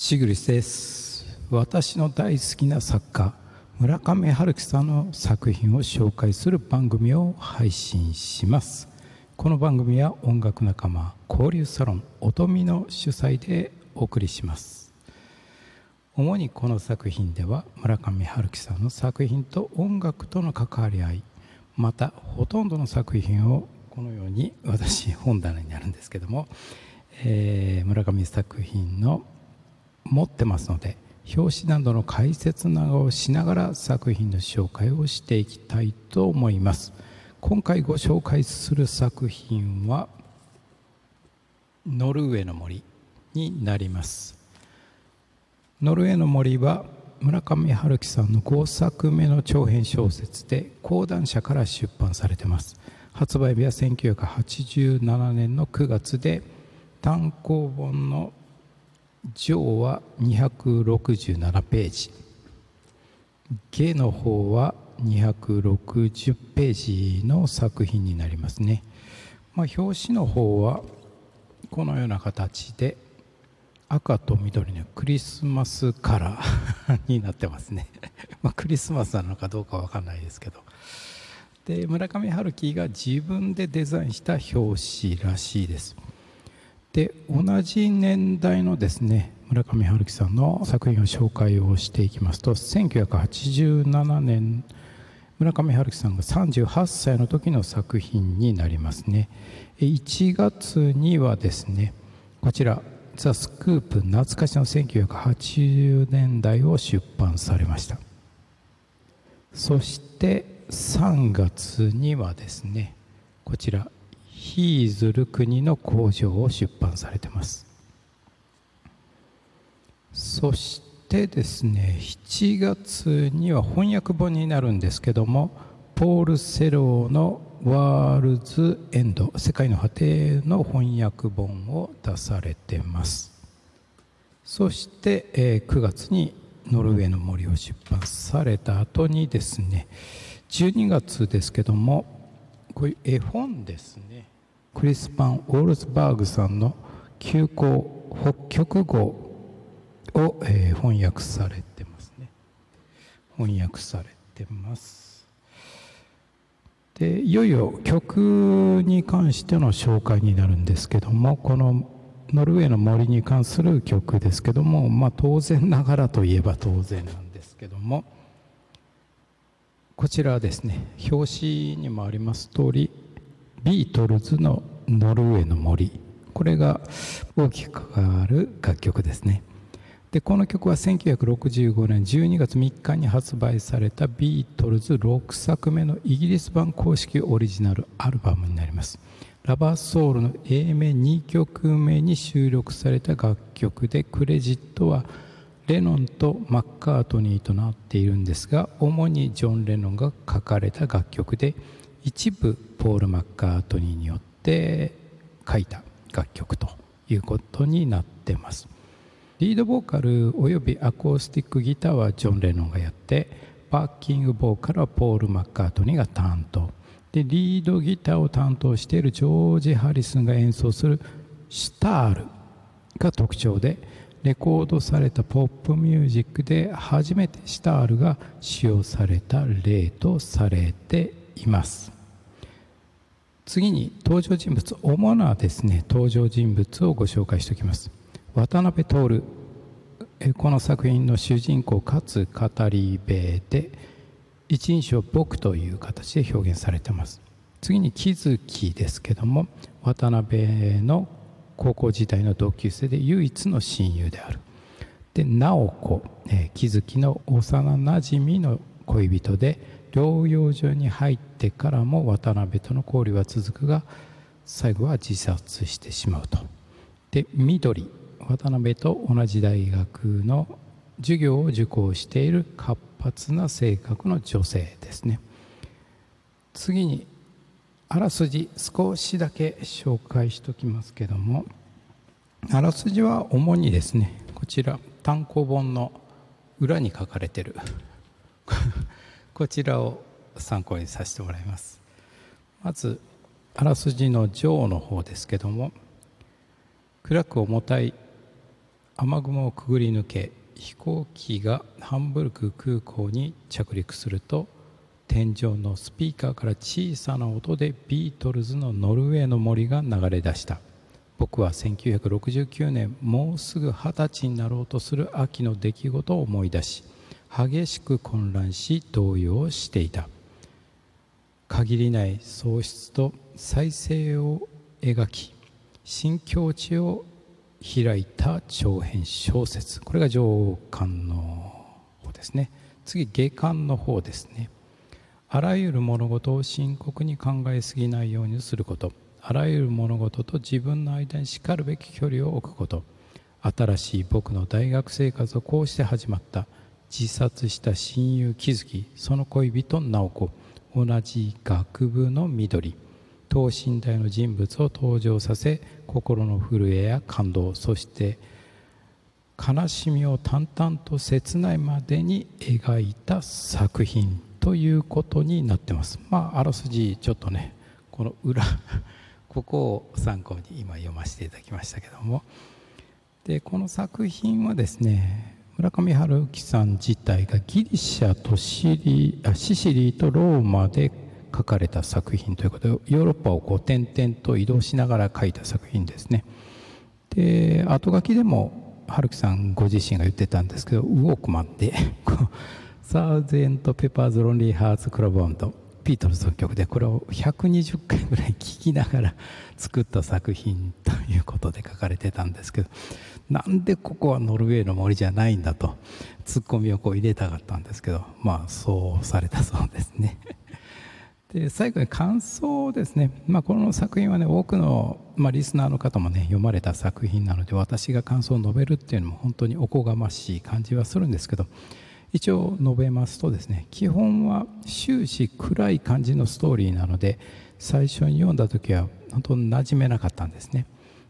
シグリスです。私の大好きな作家村上春樹さんの作品を紹介する番組を配信します。この番組は音楽仲間交流サロン音見の主催でお送りします。主にこの作品では村上春樹さんの作品と音楽との関わり合いまたほとんどの作品をこのように私本棚にあるんですけども、えー、村上作品の持ってますので表紙などの解説などをしながら作品の紹介をしていきたいと思います。今回ご紹介する作品は「ノルウェーの森」になります。ノルウェーの森は村上春樹さんの5作目の長編小説で講談社から出版されてます。発売日は1987年の9月で単行本の上は267ページ。下の方は260ページの作品になりますね、まあ、表紙の方はこのような形で赤と緑のクリスマスカラー になってますね。まクリスマスなのかどうか分かんないですけど。で村上春樹が自分でデザインした表紙らしいです。で同じ年代のですね村上春樹さんの作品を紹介をしていきますと1987年村上春樹さんが38歳の時の作品になりますね。1月にはですねこちら「ザ・スクープ懐かしの1980年代」を出版されました。そして3月にはですねこちらヒーズル国の工場を出版されてます。そしてですね7月には翻訳本になるんですけどもポール・セローの「ワールズ・エンド世界の果て」の翻訳本を出されてます。そして、え、9月にノルウェーの森を出版された後にですね12月ですけどもこういう絵本ですね。クリスパン・オールスバーグさんの休校北極号を、えー、翻訳されてますね。翻訳されてます。でいよいよ曲に関しての紹介になるんですけどもこのノルウェーの森に関する曲ですけども、まあ、当然ながらといえば当然なんですけどもこちらはですね。表紙にもあります通りビートルズのノルウェーの森。これが大きく関わる楽曲ですね。でこの曲は1965年12月3日に発売されたビートルズ6作目のイギリス版公式オリジナルアルバムになります。ラバーソウルの A 面2曲目に収録された楽曲でクレジットはレノンとマッカートニーとなっているんですが主にジョン・レノンが書かれた楽曲で一部ポール・マッカートニーによって書いた楽曲ということになってます。リードボーカルおよびアコースティックギターはジョン・レノンがやってバッキングボーカルはポール・マッカートニーが担当。でリードギターを担当しているジョージ・ハリスンが演奏するシュタールが特徴でレコードされたポップミュージックで初めてシュタールが使用された例とされています。次に登場人物主なですね登場人物をご紹介しておきます。渡辺徹。この作品の主人公かつ語り部で一人称僕という形で表現されています。次に木月ですけども渡辺の高校時代の同級生で唯一の親友である。で直子、えー、木月の幼なじみの恋人で療養所に入ってからも渡辺との交流は続くが最後は自殺してしまうと。で緑渡辺と同じ大学の授業を受講している活発な性格の女性ですね。次にあらすじ少しだけ紹介しておきますけどもあらすじは主にですねこちら単行本の裏に書かれてる。こちらを参考にさせてもらいます。まずあらすじの上の方ですけども暗く重たい雨雲をくぐり抜け飛行機がハンブルク空港に着陸すると天井のスピーカーから小さな音でビートルズの「ノルウェーの森」が流れ出した。僕は1969年もうすぐ二十歳になろうとする秋の出来事を思い出し激しく混乱し動揺していた。限りない喪失と再生を描き新境地を開いた長編小説。これが上巻の方ですね。次下巻の方ですね。あらゆる物事を深刻に考えすぎないようにすること。あらゆる物事と自分の間にしかるべき距離を置くこと。新しい僕の大学生活をこうして始まった。自殺した親友気づきその恋人直子同じ学部の緑等身大の人物を登場させ心の震えや感動そして悲しみを淡々と切ないまでに描いた作品ということになってます。まあ、あらすじちょっとねこの裏 ここを参考に今読ませていただきましたけどもでこの作品はですね村上春樹さん自体がギリシャとシリあシシリとローマで書かれた作品ということでヨーロッパをこう点々と移動しながら書いた作品ですね。で後書きでも春樹さんご自身が言ってたんですけどウォークマンで Sgt. Pepper's Lonely Hearts Club Band ビートルズの曲でこれを120回ぐらい聴きながら作った作品ということで書かれてたんですけどなんでここはノルウェーの森じゃないんだとツッコミをこう入れたかったんですけどまあそうされたそうですね。で最後に感想ですね、まあ、この作品はね多くの、まあ、リスナーの方もね読まれた作品なので私が感想を述べるっていうのも本当におこがましい感じはするんですけど一応述べますとですね基本は終始暗い感じのストーリーなので最初に読んだ時は本当に馴染めなかったんですね。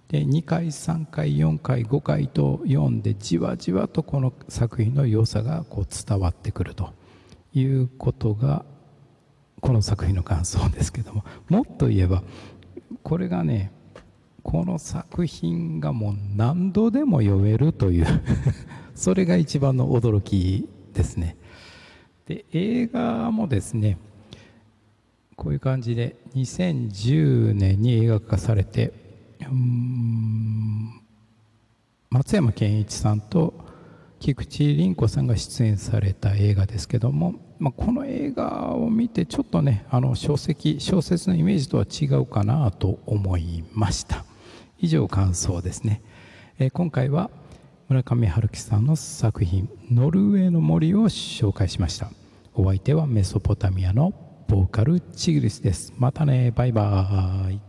で2回3回4回5回と読んでじわじわとこの作品の良さがこう伝わってくるということがこの作品の感想ですけどももっと言えばこれがねこの作品がもう何度でも読めるというそれが一番の驚きですね。で映画もですねこういう感じで2010年に映画化されて松山ケンイチさんと菊池凛子さんが出演された映画ですけども、まあ、この映画を見てちょっとねあの小説小説のイメージとは違うかなと思いました。以上感想ですね、えー、今回は村上春樹さんの作品「ノルウェーの森」を紹介しました。お相手はメソポタミアのボーカルチグリスです。またね。バイバーイ。